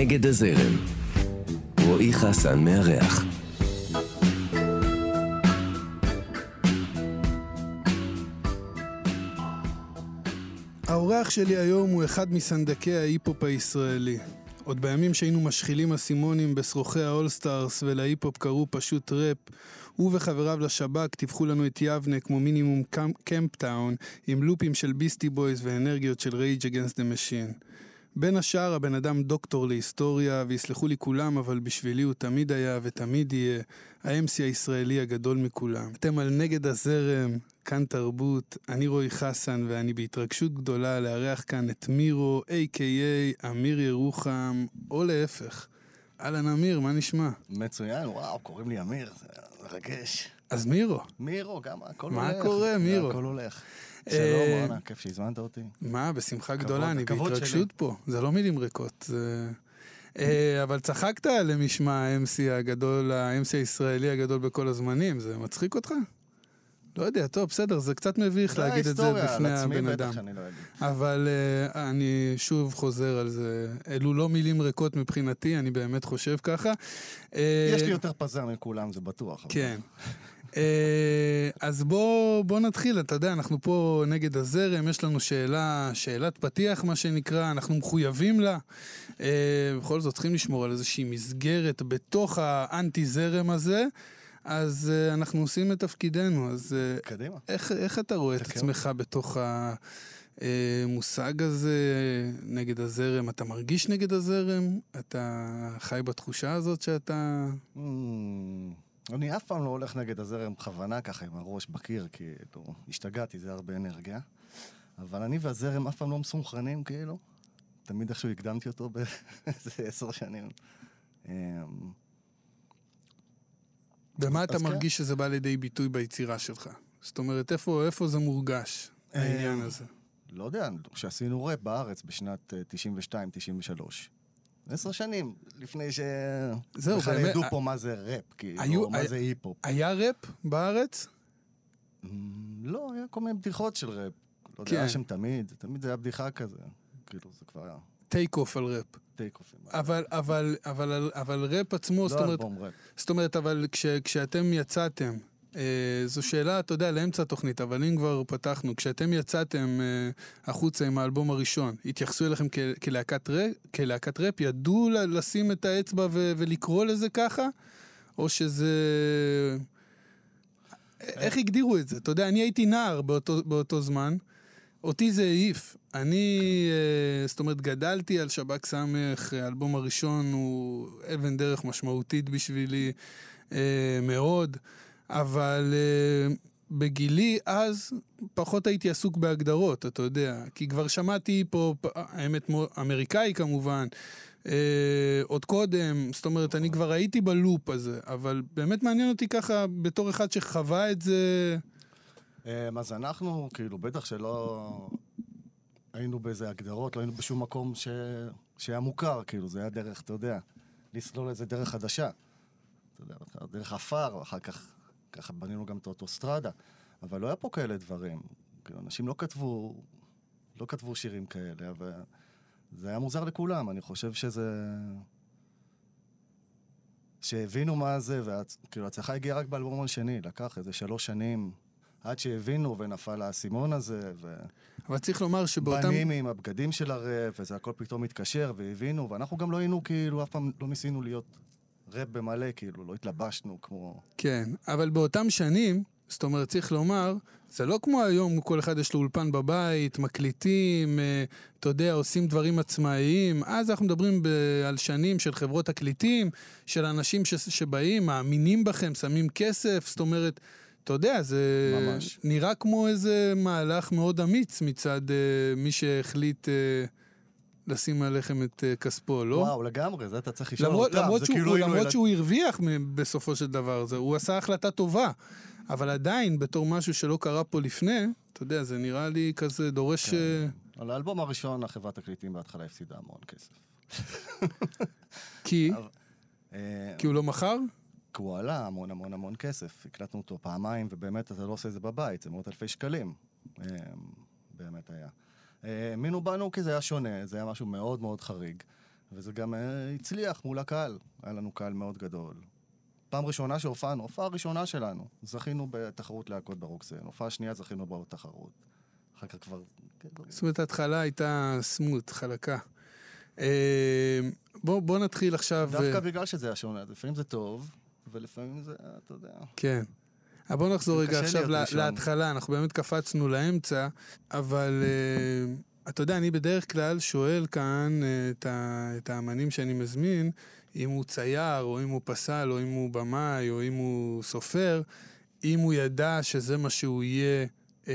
נגד הזרם. רועי חסן מארח. האורח שלי היום הוא אחד מסנדקי ההיפ-הופ הישראלי. עוד בימים שהיינו משחילים אסימונים בשרוכי ה All Stars ולהיפ-הופ קראו פשוט ראפ, הוא וחבריו לשב"ק טיווחו לנו את יבנה כמו מינימום קומפטון עם לופים של Beastie Boys ואנרגיות של Rage Against the Machine. בין השאר הבן אדם דוקטור להיסטוריה, ויסלחו לי כולם, אבל בשבילי הוא תמיד היה ותמיד יהיה ה-MC הישראלי הגדול מכולם. אתם על נגד הזרם, כאן תרבות, אני רועי חסן, ואני בהתרגשות גדולה לארח כאן את מירו, a.k.a. אמיר ירוחם, או להפך. אהלן אמיר, מה נשמע? מצוין, וואו, קוראים לי אמיר, זה מרגש. אז מירו. מירו, גם הכל מה הולך. קורה, מירו? הכל הולך. אה, שלום, רונה, כיף שהזמנת אותי. מה, בשמחה גדולה, אני. בהתרגשות פה. זה לא מילים ריקות. אה, אבל צחקת למשמע ה-MC הגדול, ה-MC הישראלי הגדול בכל הזמנים, זה מצחיק אותך? לא יודע, טוב, בסדר, זה קצת מביך להגיד את זה בפני הבן אדם. לא. אבל אה, אני שוב חוזר על זה, אלו לא מילים ריקות מבחינתי, אני באמת חושב ככה. אה, יש לי יותר פזר מכולם, זה בטוח. כן. אה, אז בוא, בוא נתחיל, אתה יודע, אנחנו פה נגד הזרם, יש לנו שאלה, שאלת פתיח מה שנקרא, אנחנו מחויבים לה. אה, בכל זאת צריכים לשמור על איזושהי מסגרת בתוך האנטי זרם הזה, אז אה, אנחנו עושים את תפקידנו, אז קדימה. איך, איך אתה רואה את עצמך בתוך המושג הזה נגד הזרם? אתה מרגיש נגד הזרם? אתה חי בתחושה הזאת שאתה... Mm, אני אף פעם לא הולך נגד הזרם בכוונה ככה עם הראש בקיר, כאילו, השתגעתי, זה הרבה אנרגיה. אבל אני והזרם אף פעם לא מסונכרנים, כאילו. תמיד איכשהו הקדמתי אותו באיזה עשר שנים. אמ, במה אתה כן. מרגיש שזה בא לידי ביטוי ביצירה שלך? זאת אומרת, איפה, איפה זה מורגש, העניין אה, הזה? לא יודע, כשעשינו ראפ בארץ בשנת אה, 92-93. עשר שנים לפני ש... זהו, בכלל ידעו פה מה זה ראפ, כאילו, היו- מה היה- זה היפ-הופ. היה ראפ בארץ? אמ, לא, היה כל מיני בדיחות של ראפ. לא כן. יודע, היה שם תמיד, תמיד זה היה בדיחה כזה. כאילו, זה כבר היה take-off על ראפ. טייק אופים. אבל, אבל, אבל, אבל ראפ עצמו, זאת לא אומרת, אלבום ראפ. זאת אומרת, אבל כש, כשאתם יצאתם, זו שאלה, אתה יודע, לאמצע התוכנית, אבל אם כבר פתחנו, כשאתם יצאתם אה, החוצה עם האלבום הראשון, התייחסו אליכם כלהקת, ראפ, כלהקת ראפ, ידעו לשים את האצבע ולקרוא לזה ככה? או שזה... איך הגדירו את זה? אתה יודע, אני הייתי נער באותו, באותו זמן, אותי זה העיף. אני, אה, זאת אומרת, גדלתי על שב"כ סמך, האלבום הראשון הוא אבן דרך משמעותית בשבילי אה, מאוד, אבל אה, בגילי אז פחות הייתי עסוק בהגדרות, אתה יודע, כי כבר שמעתי פה, האמת, אמריקאי כמובן, אה, עוד קודם, זאת אומרת, אני כבר הייתי בלופ הזה, אבל באמת מעניין אותי ככה, בתור אחד שחווה את זה... אמ, אז אנחנו, כאילו, בטח שלא היינו באיזה הגדרות, לא היינו בשום מקום ש... שהיה מוכר, כאילו, זה היה דרך, אתה יודע, לסלול איזה דרך חדשה. אתה יודע, דרך עפר, ואחר כך, ככה בנינו גם את האוטוסטרדה. אבל לא היה פה כאלה דברים. כאילו, אנשים לא כתבו, לא כתבו שירים כאלה, וזה היה מוזר לכולם. אני חושב שזה... שהבינו מה זה, וכאילו, ההצלחה הגיעה רק באלבום השני, לקח איזה שלוש שנים עד שהבינו ונפל האסימון הזה, אבל צריך לומר שבאותם... ובנים עם הבגדים של הראפ, וזה הכל פתאום התקשר, והבינו, ואנחנו גם לא היינו, כאילו, אף פעם לא ניסינו להיות ראפ במלא, כאילו, לא התלבשנו כמו... כן, אבל באותם שנים, זאת אומרת, צריך לומר, זה לא כמו היום, כל אחד יש לו אולפן בבית, מקליטים, אה, אתה יודע, עושים דברים עצמאיים. אז אנחנו מדברים ב- על שנים של חברות תקליטים, של אנשים ש- שבאים, מאמינים בכם, שמים כסף, זאת אומרת, אתה יודע, זה ממש. נראה כמו איזה מהלך מאוד אמיץ מצד אה, מי שהחליט אה, לשים עליכם את אה, כספו, לא? וואו, לגמרי, זה אתה צריך לשאול למרות, אותם, למרות, שהוא, כאילו היינו למרות ילד- שהוא הרוויח בסופו של דבר, זה, הוא עשה החלטה טובה. אבל עדיין, בתור משהו שלא קרה פה לפני, אתה יודע, זה נראה לי כזה דורש... כן. אה, על האלבום הראשון, החברת תקליטים בהתחלה הפסידה המון כסף. כי, אה, כי הוא לא מכר? כי הוא עלה המון המון המון כסף. הקלטנו אותו פעמיים, ובאמת אתה לא עושה את זה בבית, זה מאות אלפי שקלים. באמת היה. האמינו בנו כי זה היה שונה, זה היה משהו מאוד מאוד חריג. וזה גם אה, הצליח מול הקהל. היה לנו קהל מאוד גדול. פעם ראשונה שהופענו, הופעה ראשונה שלנו. זכינו בתחרות להקות ברוקסן, הופעה שנייה זכינו בעוד תחרות. אחר כך כבר... כן, זאת אומרת, ההתחלה הייתה סמוט, חלקה. אה, בוא, בוא נתחיל עכשיו... דווקא אה, בגלל שזה היה שונה, לפעמים זה טוב, ולפעמים זה, אתה יודע... כן. אבל בוא נחזור רגע עכשיו לה-. להתחלה, אנחנו באמת קפצנו לאמצע, אבל אה, אתה יודע, אני בדרך כלל שואל כאן אה, את, ה, את האמנים שאני מזמין, אם הוא צייר, או אם הוא פסל, או אם הוא במאי, או אם הוא סופר, אם הוא ידע שזה מה שהוא יהיה אה,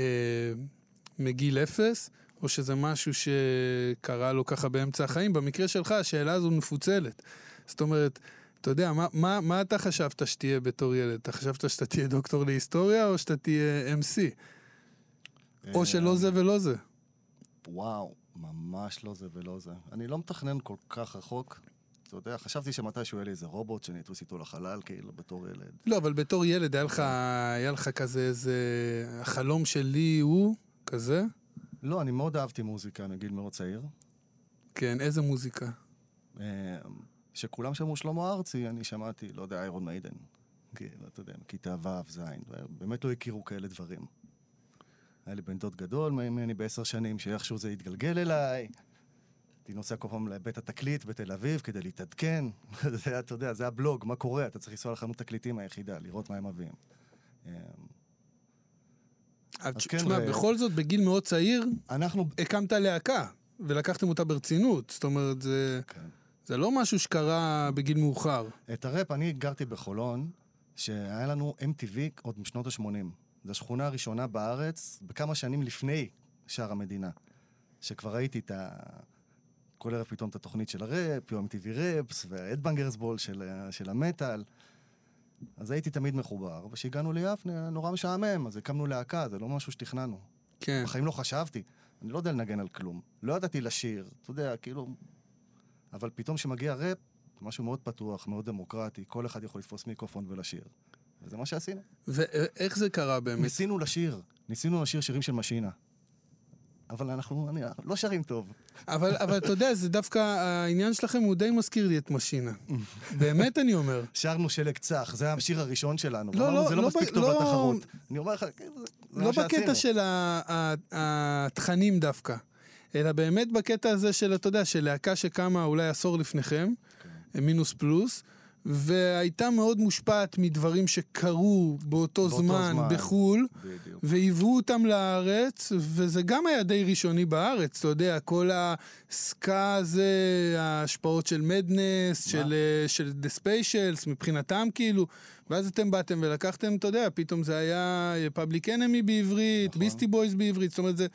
מגיל אפס, או שזה משהו שקרה לו ככה באמצע החיים. במקרה שלך, השאלה הזו מפוצלת. זאת אומרת, אתה יודע, מה, מה, מה אתה חשבת שתהיה בתור ילד? אתה חשבת שאתה תהיה דוקטור להיסטוריה, או שאתה תהיה MC? או שלא זה ולא זה. וואו, ממש לא זה ולא זה. אני לא מתכנן כל כך רחוק. אתה יודע, חשבתי שמתישהו יהיה לי איזה רובוט שאני אטוס איתו לחלל, כאילו, בתור ילד. לא, אבל בתור ילד היה לך, היה לך כזה איזה... החלום שלי הוא כזה? לא, אני מאוד אהבתי מוזיקה מגיל מאוד צעיר. כן, איזה מוזיקה? אה, שכולם שמעו שלמה ארצי, אני שמעתי, לא יודע, איירון מיידן. כאילו, אתה יודע, מכיתה ו', ז', באמת לא הכירו כאלה דברים. היה לי בן דוד גדול ממני בעשר שנים, שאיכשהו זה התגלגל אליי. הייתי נוסע כל פעם לבית התקליט בתל אביב כדי להתעדכן. זה, היה, אתה יודע, זה הבלוג, מה קורה? אתה צריך לנסוע לחנות תקליטים היחידה, לראות מה הם מביאים. אה, אז כן, תשמע, ו- בכל זאת, בגיל מאוד צעיר, אנחנו... הקמת להקה, ולקחתם אותה ברצינות. זאת אומרת, זה, כן. זה לא משהו שקרה בגיל מאוחר. את הראפ, אני גרתי בחולון, שהיה לנו MTV עוד משנות ה-80. זו השכונה הראשונה בארץ, בכמה שנים לפני שאר המדינה. שכבר ראיתי את ה... כל ערב פתאום את התוכנית של הראפ, יום MTV רפס, והאדבנגרס בול של, של המטאל. אז הייתי תמיד מחובר, וכשהגענו ליבנה, נורא משעמם, אז הקמנו להקה, זה לא משהו שתכננו. כן. בחיים לא חשבתי. אני לא יודע לנגן על כלום. לא ידעתי לשיר, אתה יודע, כאילו... אבל פתאום כשמגיע ראפ, זה משהו מאוד פתוח, מאוד דמוקרטי, כל אחד יכול לתפוס מיקרופון ולשיר. וזה מה שעשינו. ואיך זה קרה באמת? ניסינו לשיר, ניסינו לשיר שירים של משינה. אבל אנחנו אני, לא שרים טוב. אבל, אבל אתה יודע, זה דווקא, העניין שלכם הוא די מזכיר לי את משינה. באמת אני אומר. שרנו שלג צח, זה השיר הראשון שלנו. לא, אמרנו, לא, זה לא לא מספיק ב- טוב לא- לתחרות. אני אומר לך, כן, זה לא מה שעשינו. בקטע של התכנים דווקא, אלא באמת בקטע הזה של, אתה יודע, של להקה שקמה אולי עשור לפניכם, כן. מינוס פלוס, והייתה מאוד מושפעת מדברים שקרו באותו באותו זמן זמן. בחו"ל. בדיוק. והיוו אותם לארץ, וזה גם היה די ראשוני בארץ, אתה יודע, כל הסקה הזה, ההשפעות של Madness, של, אה, של The Specials, מבחינתם כאילו, ואז אתם באתם ולקחתם, אתה יודע, פתאום זה היה Public Enemy בעברית, נכון. Beastie Boys בעברית, זאת אומרת, זה,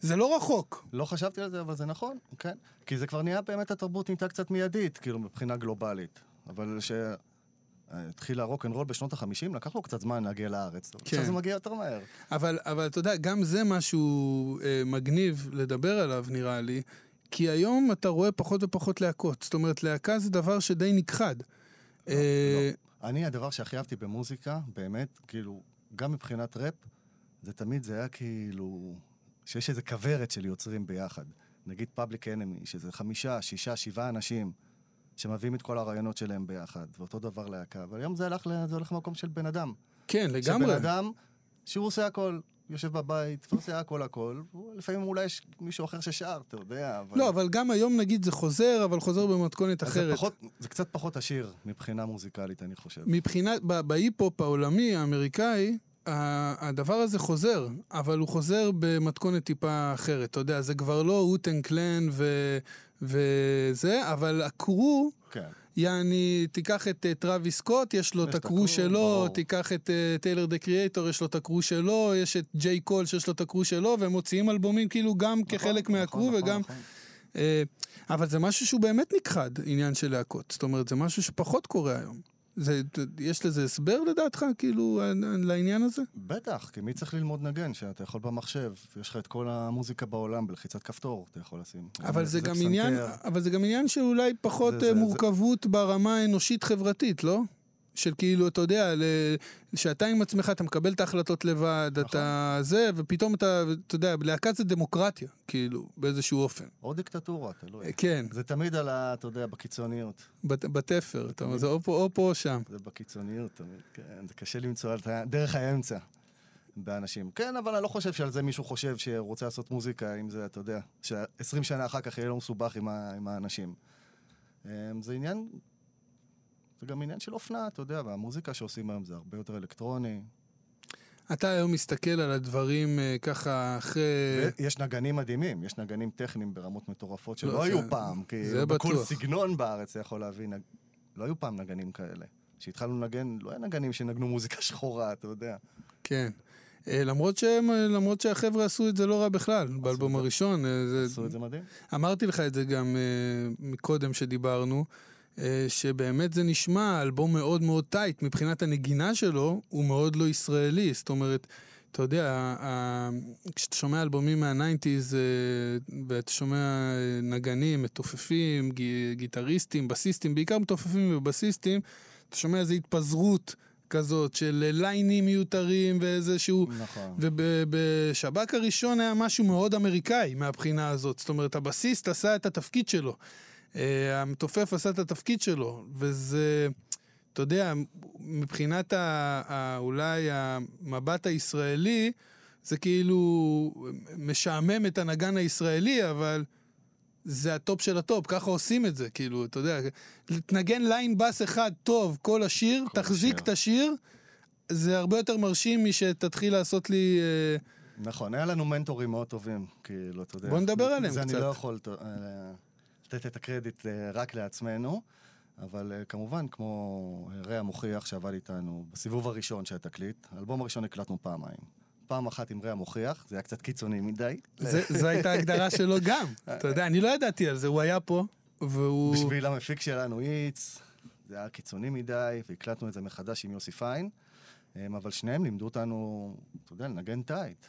זה לא רחוק. לא חשבתי על זה, אבל זה נכון, כן. כי זה כבר נהיה באמת, התרבות נהייתה קצת מיידית, כאילו, מבחינה גלובלית. אבל כשהתחיל הרוק אנד רול בשנות ה-50, לקח לו קצת זמן להגיע לארץ. כן. עכשיו זה מגיע יותר מהר. אבל, אבל אתה יודע, גם זה משהו אה, מגניב לדבר עליו, נראה לי, כי היום אתה רואה פחות ופחות להקות. זאת אומרת, להקה זה דבר שדי נכחד. אה, אני, הדבר שהכי אהבתי במוזיקה, באמת, כאילו, גם מבחינת ראפ, זה תמיד, זה היה כאילו, שיש איזה כוורת של יוצרים ביחד. נגיד פאבליק אנמי, שזה חמישה, שישה, שבעה אנשים שמביאים את כל הרעיונות שלהם ביחד, ואותו דבר להקה. אבל היום זה הלך, זה הולך למקום של בן אדם. כן, לגמרי. אדם, שהוא עושה הכל, יושב בבית, ועושה הכל הכל, לפעמים אולי יש מישהו אחר ששר, אתה יודע, אבל... לא, אבל גם היום נגיד זה חוזר, אבל חוזר במתכונת אז זה, אחרת. פחות, זה קצת פחות עשיר מבחינה מוזיקלית, אני חושב. מבחינת, בהיפ-הופ העולמי, האמריקאי, הדבר הזה חוזר, אבל הוא חוזר במתכונת טיפה אחרת. אתה יודע, זה כבר לא Wu-Tang Clan ו- וזה, אבל ה crew... כן. יעני, תיקח את אה, Travis Scott, יש לו את ה crew שלו, ברור. תיקח את אה, Tyler, the Creator, יש לו את ה crew שלו, יש את J. Cole שיש לו את ה crew שלו, והם מוציאים אלבומים כאילו גם כחלק נכון, מה crew נכון, וגם... נכון. אה, אבל זה משהו שהוא באמת נכחד, עניין של להקות. זאת אומרת, זה משהו שפחות קורה היום. זה, יש לזה הסבר לדעתך, כאילו, לעניין הזה? בטח, כי מי צריך ללמוד נגן? שאתה יכול במחשב, יש לך את כל המוזיקה בעולם בלחיצת כפתור, אתה יכול לשים. אבל זה, גם פסנתר. עניין, אבל זה גם עניין שאולי פחות זה- זה, זה- מורכבות זה... ברמה האנושית-חברתית, לא? של כאילו, אתה יודע. שאתה עם עצמך, אתה מקבל את ההחלטות לבד, נכון. אתה זה, ופתאום אתה, אתה יודע, להקת זה דמוקרטיה, כאילו, באיזשהו אופן. או דיקטטורה, תלוי. כן, זה תמיד על ה... אתה יודע, בקיצוניות. בת- בתפר, אתה אומר, זה או פה או פה או שם. זה בקיצוניות תמיד, כן. זה קשה למצוא את דרך האמצע באנשים. כן, אבל אני לא חושב שעל זה מישהו חושב שהוא רוצה לעשות מוזיקה, אם זה, אתה יודע, ש-20 שנה אחר כך יהיה לו מסובך עם, ה- עם האנשים. אמ, זה עניין, זה גם עניין של אופנה, אתה יודע, והמוזיקה שעושים היום זה הרבה יותר אלקטרוני. אתה היום מסתכל על הדברים אה, ככה אחרי... ויש נגנים מדהימים, יש נגנים טכניים ברמות מטורפות לא, שלא זה- היו פעם. זה כי בכל בטוח. סגנון בארץ אתה יכול להבין, נג- לא היו פעם נגנים כאלה. כשהתחלנו לנגן, לא היה נגנים שנגנו מוזיקה שחורה, אתה יודע. כן. אה, למרות, שהם, אה, למרות שהחבר'ה עשו את זה לא רע בכלל, באלבום זה. הראשון. אה, זה, עשו את זה מדהים. אמרתי לך את זה גם מקודם שדיברנו, שבאמת זה נשמע אלבום מאוד מאוד tight, מבחינת הנגינה שלו, הוא מאוד לא ישראלי. זאת אומרת, אתה יודע, כשאתה שומע אלבומים מה nineties, אה, ואתה שומע אה, נגנים, מתופפים, גיטריסטים, בסיסטים, בעיקר מתופפים ובסיסטים, אתה שומע איזו התפזרות כזאת של אה, ליינים מיותרים ואיזשהו... נכון. ובשב"כ הראשון היה משהו מאוד אמריקאי מהבחינה הזאת. זאת אומרת, הבסיסט עשה את התפקיד שלו. אה, המתופף עשה את התפקיד שלו, וזה, אתה יודע, מבחינת ה, ה, אולי המבט הישראלי, זה כאילו משעמם את הנגן הישראלי, אבל זה הטופ של הטופ, ככה עושים את זה, כאילו, אתה יודע, תנגן line בס אחד טוב כל השיר, כל תחזיק. את השיר, זה הרבה יותר מרשים משתתחיל לעשות לי... אה, נכון, היה לנו מנטורים מאוד טובים, כאילו, אתה יודע. בוא נדבר עליהם זה אני קצת. לא יכול אה, לתת את הקרדיט אה, רק לעצמנו, אבל אה, כמובן, כמו רע מוכיח שעבד איתנו בסיבוב הראשון של התקליט, האלבום הראשון הקלטנו פעמיים. פעם אחת עם רע מוכיח, זה היה קצת קיצוני מדי. זו הייתה ההגדרה שלו גם. אתה יודע, אני לא ידעתי על זה, הוא היה פה, והוא... בשביל המפיק שלנו, איץ, זה היה קיצוני מדי, והקלטנו את זה מחדש עם יוסי פיין, אה, אבל שניהם לימדו אותנו, אתה יודע, לנגן טייט.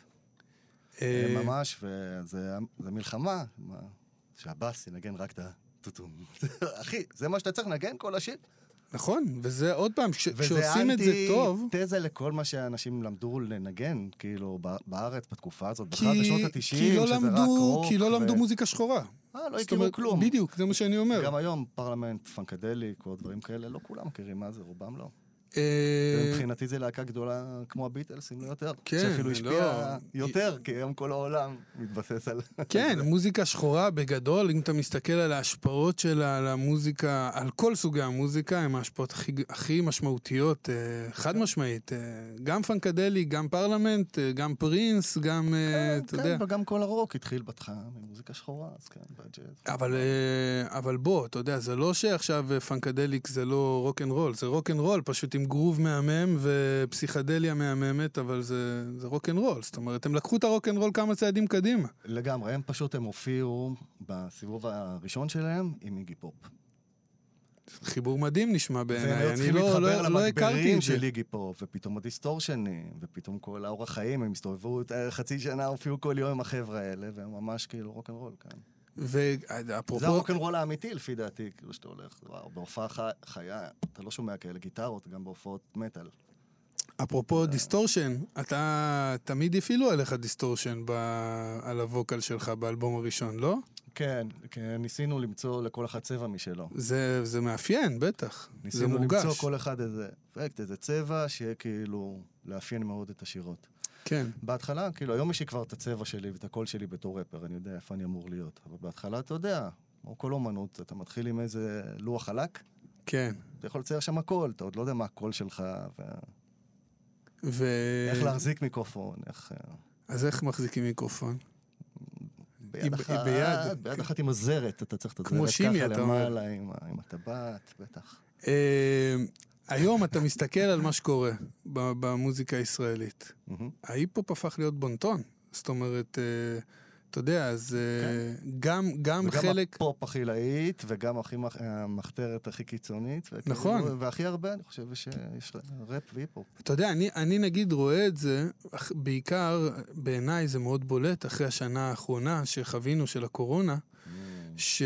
אה, ממש, וזה זה מלחמה, מה, שהבאס ינגן רק את הטוטום. אחי, זה מה שאתה צריך לנגן כל השיר. נכון, וזה עוד פעם, כש, וזה כשעושים את זה טוב, תזה לכל מה שאנשים למדו לנגן, כאילו, בארץ בתקופה הזאת, בכלל בשנות ה-90, כי לא שזה רק רוק. כי לא למדו מוזיקה שחורה. אה, לא הכירו כלום. בדיוק, זה מה שאני אומר. גם היום, פרלמנט, פנקדליק, או דברים כאלה, לא כולם מכירים מה זה, רובם לא. אה, מבחינתי זה להקה גדולה כמו הביטלס, אם לא יותר. כן, שאפילו לא. השפיעה יותר, כי היום כל העולם מתבסס על... כן, מוזיקה שחורה בגדול, אם אתה מסתכל על ההשפעות שלה על המוזיקה, על כל סוגי המוזיקה, הן ההשפעות הכי, הכי משמעותיות, אה, חד משמעית. אה, גם פנקדליק, גם פרלמנט, גם פרינס, גם, אה, אתה יודע. כן, וגם כל הרוק התחיל בהתחלה ממוזיקה שחורה, אז כן, בג'אז. אבל, אבל בוא, אתה יודע, זה לא שעכשיו פנקדליק זה לא רוק אנד רול, זה רוק אנד רול, פשוט עם גרוב מהמם ופסיכדליה מהממת, אבל זה, זה רוק אנד רול. זאת אומרת, הם לקחו את הרוק אנד רול כמה צעדים קדימה. לגמרי, הם פשוט, הם הופיעו בסיבוב הראשון שלהם עם איגי פופ. חיבור מדהים נשמע בעיניי, אני לא, לא, לא הכרתי את זה. של איגי פופ, ופתאום הדיסטורשנים, ופתאום כל האורח חיים, הם הסתובבו אה, חצי שנה, הופיעו כל יום עם החבר'ה האלה, והם ממש כאילו רוק אנד רול כאן. ואפרופו, זה הרוק אנד רול האמיתי לפי דעתי, כאילו שאתה הולך, וואו, בהופעה חיה, אתה לא שומע כאלה גיטרות, גם בהופעות מטאל. אפרופו distortion, אתה תמיד הפעילו עליך distortion ב... על ה vocal שלך באלבום הראשון, לא? כן, כן, ניסינו למצוא לכל אחד צבע משלו. זה, זה מאפיין, בטח. זה ניסינו מורגש. למצוא כל אחד איזה אפקט, איזה צבע, שיהיה כאילו לאפיין מאוד את השירות. כן. בהתחלה, כאילו, היום יש לי כבר את הצבע שלי ואת הקול שלי בתור רפר, אני יודע איפה אני אמור להיות. אבל בהתחלה, אתה יודע, כמו כל אומנות, אתה מתחיל עם איזה לוח חלק, כן. אתה יכול לצייר שם הכל, אתה עוד לא יודע מה הקול שלך, ו... ואיך להחזיק מיקרופון, איך... אה, אז איך מחזיקים מיקרופון? ביד אחת, ביד. ביד אחת עם הזרת, אתה צריך את הזרת ככה. למעלה, עם עם הטבעת, בטח. אה, היום אתה מסתכל על מה שקורה במוזיקה הישראלית. ההיפ-הופ הפך להיות בונטון. זאת אומרת, אה, אתה יודע, אז אה, גם, גם וגם חלק... הפופ הכי להיט, וגם הכי מח- המחתרת הכי קיצונית. וכאילו- נכון. והכי הרבה, אני חושב שיש ראפ והיפ-הופ. אתה יודע, אני, אני נגיד רואה את זה, בעיקר בעיניי זה מאוד בולט אחרי השנה האחרונה שחווינו של הקורונה, ש...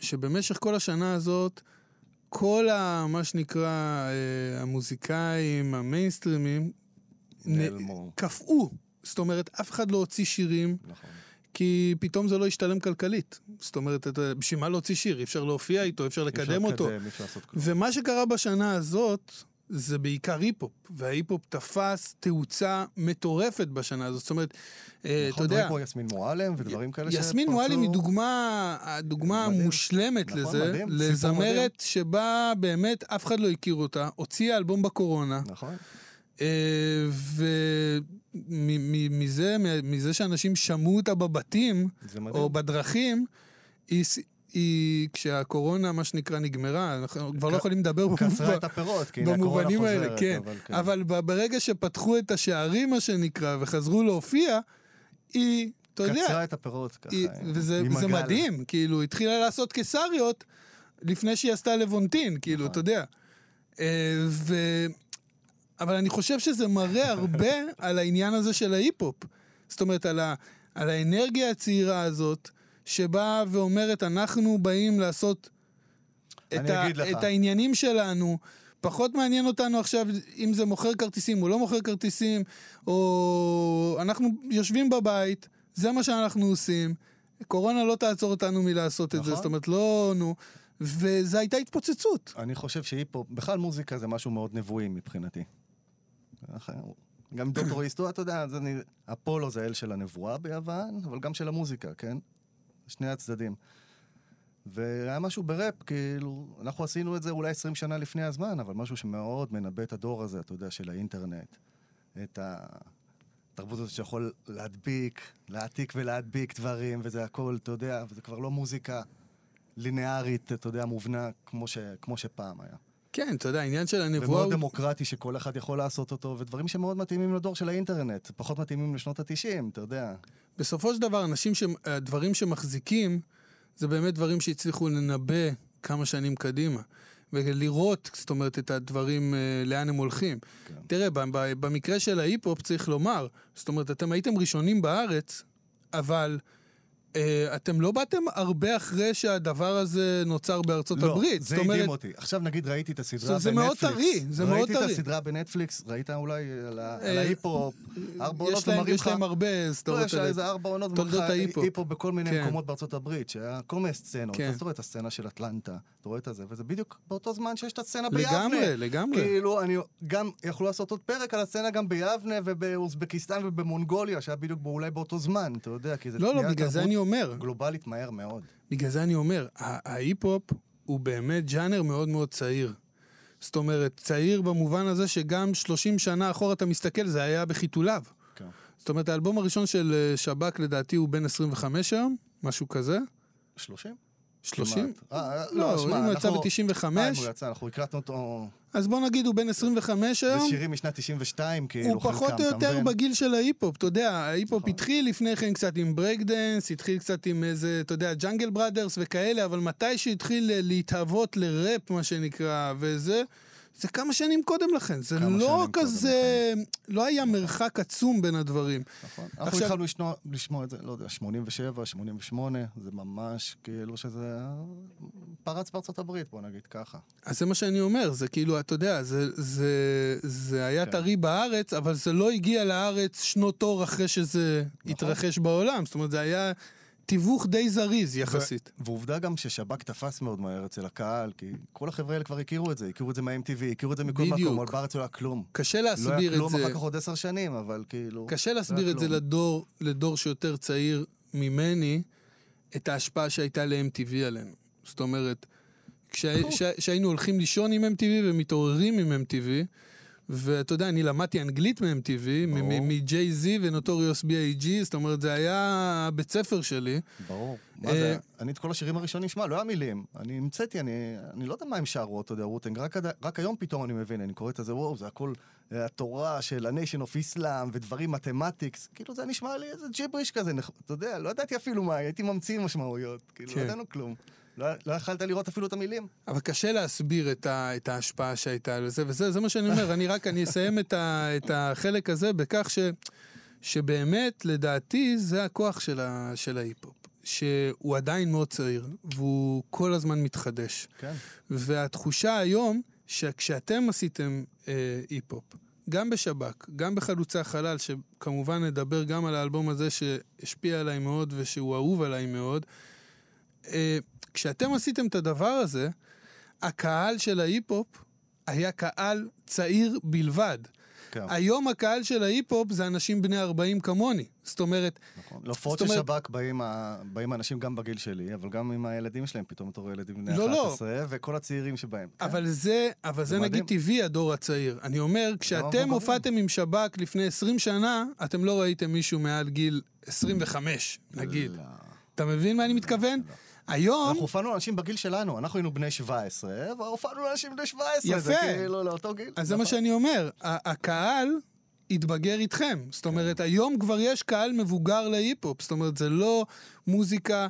שבמשך כל השנה הזאת כל ה... מה שנקרא, אה, המוזיקאים, המיינסטרימים, נעלמו. קפאו. זאת אומרת, אף אחד לא הוציא שירים, נכון. כי פתאום זה לא השתלם כלכלית. זאת אומרת, בשביל מה להוציא שיר? אי אפשר להופיע איתו, אי אפשר אי אפשר לקדם אותו. לקדם, אי אפשר לעשות כלום. ומה שקרה בשנה הזאת, זה בעיקר היפ-הופ, וההיפ-הופ תפס תאוצה מטורפת בשנה הזאת. זאת אומרת, אה, אתה נכון, יודע, דברים כמו יסמין מועלם ודברים כאלה יסמין מועלם היא שפרצו. דוגמה, הדוגמה. המושלמת נכון, לזה, לזמרת שבה באמת אף אחד לא הכיר אותה, הוציאה אלבום בקורונה, נכון. ומזה מזה שאנשים שמעו אותה בבתים. או בדרכים, היא... היא, כשהקורונה, מה שנקרא, נגמרה, אנחנו כבר לא יכולים לדבר קצרה את הפירות, כי הנה הקורונה במובנים חוזרת. האלה, כן. אבל כן. אבל ב- ברגע שפתחו את השערים, מה שנקרא, וחזרו להופיע, היא, אתה יודע, קצרה את הפירות ככה. היא, וזה עם זה הגל. מדהים, כאילו, התחילה לעשות קיסריות לפני שהיא עשתה לבונטין, כאילו, נכון. אתה יודע. אה, ו... אבל אני חושב שזה מראה הרבה על העניין הזה של ההיפ-הופ. זאת אומרת, על, ה... על האנרגיה הצעירה הזאת, שבאה ואומרת, אנחנו באים לעשות את, ה... את העניינים שלנו. פחות מעניין אותנו עכשיו אם זה מוכר כרטיסים או לא מוכר כרטיסים, או אנחנו יושבים בבית, זה מה שאנחנו עושים. קורונה לא תעצור אותנו מלעשות את זה, נכון. זאת אומרת, לא, נו. וזו הייתה התפוצצות. אני חושב שהיפ-הופ, בכלל מוזיקה זה משהו מאוד נבואי מבחינתי. גם דוקטור היסטוריה, אתה יודע, אני, אפולו זה האל של הנבואה ביוון, אבל גם של המוזיקה, כן? שני הצדדים. והיה משהו בראפ, כאילו, אנחנו עשינו את זה אולי 20 שנה לפני הזמן, אבל משהו שמאוד מנבא את הדור הזה, אתה יודע, של האינטרנט. את התרבות הזאת שיכול להדביק, להעתיק ולהדביק דברים, וזה הכל, אתה יודע, וזה כבר לא מוזיקה ליניארית, אתה יודע, מובנה, כמו, ש, כמו שפעם היה. כן, אתה יודע, העניין של הנבואה ומאוד הוא... דמוקרטי שכל אחד יכול לעשות אותו, ודברים שמאוד מתאימים לדור של האינטרנט, פחות מתאימים לשנות התשעים, אתה יודע. בסופו של דבר, אנשים ש... הדברים שמחזיקים, זה באמת דברים שהצליחו לנבא כמה שנים קדימה. ולראות, זאת אומרת, את הדברים, אה, לאן הם הולכים. כן. תראה, במקרה של ההיפ-הופ צריך לומר, זאת אומרת, אתם הייתם ראשונים בארץ, אבל אתם לא באתם הרבה אחרי שהדבר הזה נוצר בארצות לא, הברית. זה זאת אומרת, הדהים אותי. עכשיו נגיד ראיתי את הסדרה בנטפליקס. זה מאוד טרי, זה מאוד ראיתי את טרי. הסדרה בנטפליקס, ראית אולי על אה, ההיפ-הופ, ארבע עונות, יש ומראים יש לך... להם הרבה לא, סדרות יש לה איזה ארבע עונות, ומראים לך. היפ-הופ בכל מיני כן. מקומות בארצות הברית, שהיה כל מיני סצנות. כן. אז אתה רואה את הסצנה של אטלנטה, אתה רואה את זה, וזה בדיוק באותו זמן שיש את הסצנה ביבנה. לגמרי, לגמרי. כאילו, אני גם, יכלו לעשות עוד פרק על הסצנה גם ביבנה ובאוזבקיסטן ובמונגוליה, שהיה בדיוק בו- אולי באותו זמן, אתה יודע, כי זה לא, לא, נהיה בגלל זה תרבות אני אומר. גלובלית מהר מאוד. בגלל זה אני אומר, ההיפ-הופ הוא באמת ג'אנר מאוד מאוד צעיר. זאת אומרת, צעיר במובן הזה שגם 30 שנה אחורה אתה מסתכל, זה היה בחיתוליו. כן. זאת אומרת, האלבום הראשון של אה, שב"כ לדעתי הוא בן 25 היום, משהו כזה. 30? 30? כמעט. אה, לא, שמע, אם הוא יצא אנחנו- ב-95, אה, אם הוא יצא, אנחנו הקלטנו אותו... אז בוא נגיד הוא בן 25 זה היום. שירים משנת 92, כאילו, הוא פחות חלקם, או יותר? בגיל של ההיפ-הופ, אתה יודע, ההיפ-הופ נכון. התחיל לפני כן קצת עם ברייק דנס, התחיל קצת עם איזה, אתה יודע, ג'אנגל בראדרס וכאלה, אבל מתי שהתחיל אה, להתהוות לראפ, מה שנקרא, וזה, זה כמה שנים קודם לכן, זה לא כזה, לא היה מרחק עצום בין הדברים. נכון. אנחנו התחלנו לשמוע, לשמוע את זה, לא יודע, 87, 88, זה ממש כאילו שזה פרץ בארצות הברית, בוא נגיד ככה. אז זה מה שאני אומר, זה כאילו, אתה יודע, זה, זה, זה היה כן. טרי בארץ, אבל זה לא הגיע לארץ שנות אור אחרי שזה נכון. התרחש בעולם, זאת אומרת, זה היה תיווך די זריז יחסית. ועובדה גם ששב"כ תפס מאוד מהר אצל הקהל, כי כל החבר'ה האלה כבר הכירו את זה, הכירו את זה מה-MTV, הכירו את זה מכל בדיוק. מקום, אבל בארץ לא היה כלום. קשה לא היה להסביר את כלום, זה. אחר כך עוד עשר שנים, אבל כאילו... קשה לא להסביר היה את זה כלום. לדור, לדור שיותר צעיר ממני, את ההשפעה שהייתה ל-MTV עלינו. זאת אומרת, כשה- שה- שהיינו הולכים לישון עם MTV ומתעוררים עם MTV, ואתה יודע, אני למדתי אנגלית מ-MTV. מ-Jay-Z ונוטוריוס B.I.G, זאת אומרת, זה היה הבית ספר שלי. ברור. מה אה, זה, אני את כל השירים הראשונים, שמע, לא היה מילים. אני המצאתי, אני, לא יודע מה הם שרו, אתה יודע, רוטנג, רק, היום פתאום אני מבין, אני קורא את זה, וואו, זה הכל אה, התורה של ה-Nation of Islam ודברים מתמטיקס, כאילו זה נשמע לי איזה ג'יבריש כזה, אתה יודע, לא ידעתי אפילו מה, הייתי ממציא משמעויות, כאילו, כן. לא ידענו כלום. לא, לא יכלת לראות אפילו את המילים. אבל קשה להסביר את, ה, את ההשפעה שהייתה לזה, וזה זה מה שאני אומר, אני רק, אני אסיים את, ה, את החלק הזה בכך ש, שבאמת, לדעתי, זה הכוח של, ה, של ההיפ-הופ. שהוא עדיין מאוד צעיר, והוא כל הזמן מתחדש. כן. והתחושה היום, שכשאתם עשיתם אה, היפ-הופ, גם בשב"כ, גם בחלוצי החלל, שכמובן נדבר גם על האלבום הזה שהשפיע עליי מאוד ושהוא אהוב עליי מאוד, אה, כשאתם עשיתם את הדבר הזה, הקהל של ההיפ-הופ היה קהל צעיר בלבד. כן. היום הקהל של ההיפ-הופ זה אנשים בני 40 כמוני. זאת אומרת, נכון. להופעות של שב"כ באים, באים אנשים גם בגיל שלי, אבל גם עם הילדים שלהם, פתאום אתה רואה ילדים בני לא, לא. 11, וכל הצעירים שבהם. כן. אבל זה, אבל זה, זה נגיד. טבעי, הדור הצעיר. אני אומר, כשאתם המבוגרים. הופעתם עם שב"כ לפני 20 שנה, אתם לא ראיתם מישהו מעל גיל 25, נגיד. לא. אתה מבין מה אני מתכוון? היום, אנחנו הופענו לאנשים בגיל שלנו, אנחנו היינו בני 17, והופענו לאנשים בני 17, זה יפה. כאילו לאותו גיל. אז זה מה נכון. שאני אומר, הקהל התבגר איתכם. זאת אומרת, היום כבר יש קהל מבוגר להיפ-הופ. זאת אומרת, זה לא מוזיקה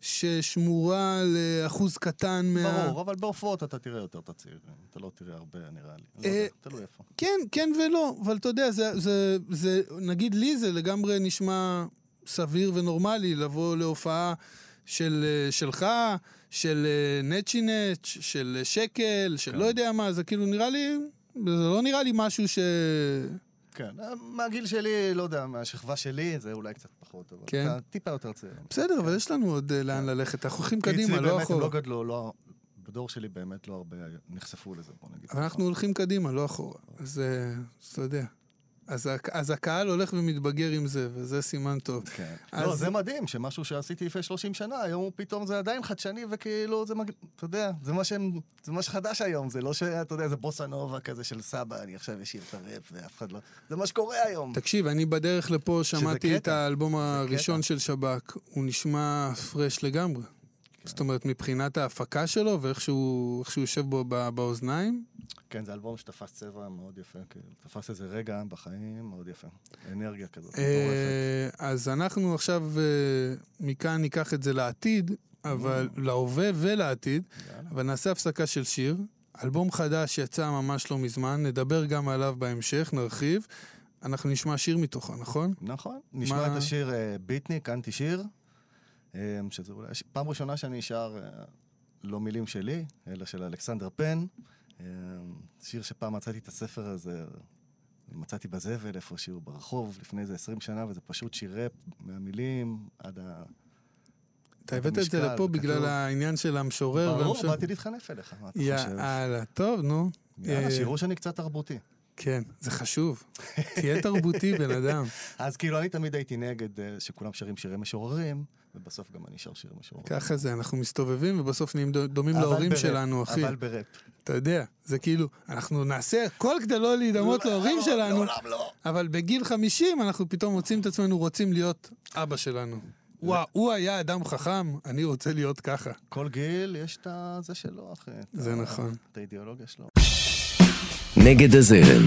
ששמורה לאחוז קטן מה... ברור, אבל בהופעות אתה תראה יותר את הצעירים. אתה לא תראה הרבה, נראה לי. לא אה, יודע, תלוי איפה. כן, כן ולא, אבל אתה יודע, זה, זה, זה, נגיד לי זה לגמרי נשמע סביר ונורמלי לבוא להופעה של, אה, שלך, של אה, נצ'י נץ', של אה, שקל, של כן. לא יודע מה, זה כאילו נראה לי, זה לא נראה לי משהו ש... כן, מהגיל שלי, לא יודע, מהשכבה שלי, זה אולי קצת פחות, אבל כן. אתה טיפה יותר צעיר. בסדר, אבל יש לנו עוד אה, לאן ללכת, אנחנו הולכים קדימה, לא אחורה. לא גדלו, לא... בדור שלי באמת לא הרבה נחשפו לזה, בוא נגיד. אנחנו הולכים קדימה, לא אחורה. אז אתה יודע. אז אז הקהל הולך ומתבגר עם זה, וזה סימן טוב. כן. אז- לא, זה מדהים, שמשהו שעשיתי לפני 30 שנה, היום פתאום זה עדיין חדשני, וכאילו, זה מג... אתה יודע, זה מה שהם... זה מה שחדש היום, זה לא שאתה יודע, זה בוסה נובה כזה של סבא, אני עכשיו אשאיר את הראפ, ואף אחד לא... זה מה שקורה היום. תקשיב, אני בדרך לפה שמעתי את. האלבום הראשון קטע. של שב"כ, הוא נשמע פרש לגמרי. זאת אומרת, מבחינת ההפקה שלו ואיך שהוא יושב בו ב- באוזניים, כן, זה אלבום שתפס צבע מאוד יפה, כאילו, תפס איזה רגע בחיים מאוד יפה. אנרגיה כזאת, מטורפת. אה, אז אנחנו עכשיו אה, מכאן ניקח את זה לעתיד, אבל להווה ולעתיד. אבל נעשה הפסקה של שיר. אלבום חדש יצא ממש לא מזמן, נדבר גם עליו בהמשך, נרחיב. אנחנו נשמע שיר מתוכו, נכון? נכון. נשמע מה- את השיר אה, ביטניק, אנטי שיר, אה, שזה אולי פעם ראשונה שאני שר אה, לא מילים שלי, אלא של אלכסנדר פן. אה, שיר שפעם מצאתי את הספר הזה, מצאתי בזבל איפשהו ברחוב לפני איזה 20 שנה, וזה פשוט שיר ראפ מהמילים עד ה... אתה הבאת את זה לפה בגלל. העניין של המשורר ברור. באתי להתחנף אליך, מה אתה חושב? יאללה, טוב, נו. יאללה, אה, שיראו שאני קצת תרבותי. כן, זה חשוב. תהיה תרבותי, בן אדם. אז כאילו, אני תמיד הייתי נגד אה, שכולם שרים שירי משוררים, ובסוף גם אני שר שירי משוררים. ככה זה, אנחנו מסתובבים ובסוף נהיים דו- דומים להורים בראפ, שלנו, אחי. אבל בראפ. אתה יודע, זה כאילו, אנחנו נעשה הכל כדי לא להידמות לא, להורים לא, שלנו, לעולם לא. אבל בגיל 50 אנחנו פתאום מוצאים את עצמנו רוצים להיות אבא שלנו. וואו, הוא היה אדם חכם, אני רוצה להיות ככה. כל גיל יש את זה שלו, אחי. זה נכון. את האידיאולוגיה שלו. נגד הזרם,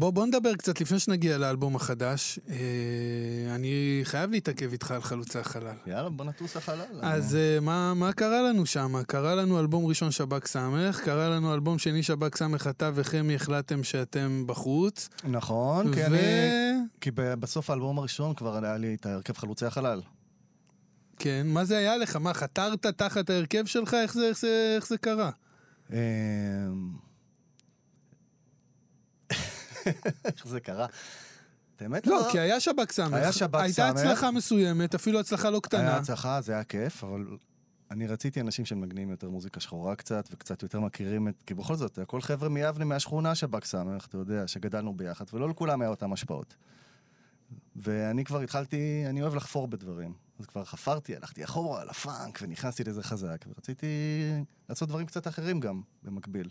בוא, בוא נדבר קצת לפני שנגיע לאלבום החדש. אה, אני חייב להתעכב איתך על חלוצי החלל. יאללה, בוא נטוס לחלל. אז אה, מה, מה קרה לנו שם? קרה לנו אלבום ראשון שב"כ סמך, קרה לנו אלבום שני שב"כ סמך, אתה וחמי החלטתם שאתם בחוץ. נכון, כי ו... אני... כי בסוף האלבום הראשון כבר היה לי את ההרכב חלוצי החלל. כן, מה זה היה לך? מה, חתרת תחת ההרכב שלך? איך זה, איך זה, איך זה קרה? אמ, איך זה קרה? את האמת לא, כי היה שב"כ סמך. היה שב"כ הייתה סמך. הצלחה מסוימת, אפילו הצלחה לא היה קטנה. הצלחה, זה היה כיף, אבל אני רציתי אנשים שמנגנים יותר מוזיקה שחורה קצת, וקצת יותר מכירים את... כי בכל זאת, הכל חבר'ה מיבנה, מהשכונה שב"כ סמך, אתה יודע, שגדלנו ביחד, ולא לכולם היה אותם השפעות. ואני כבר התחלתי, אני אוהב לחפור בדברים. אז כבר חפרתי, הלכתי אחורה לפאנק, ונכנסתי לזה חזק, ורציתי לעשות דברים קצת אחרים גם, במקביל.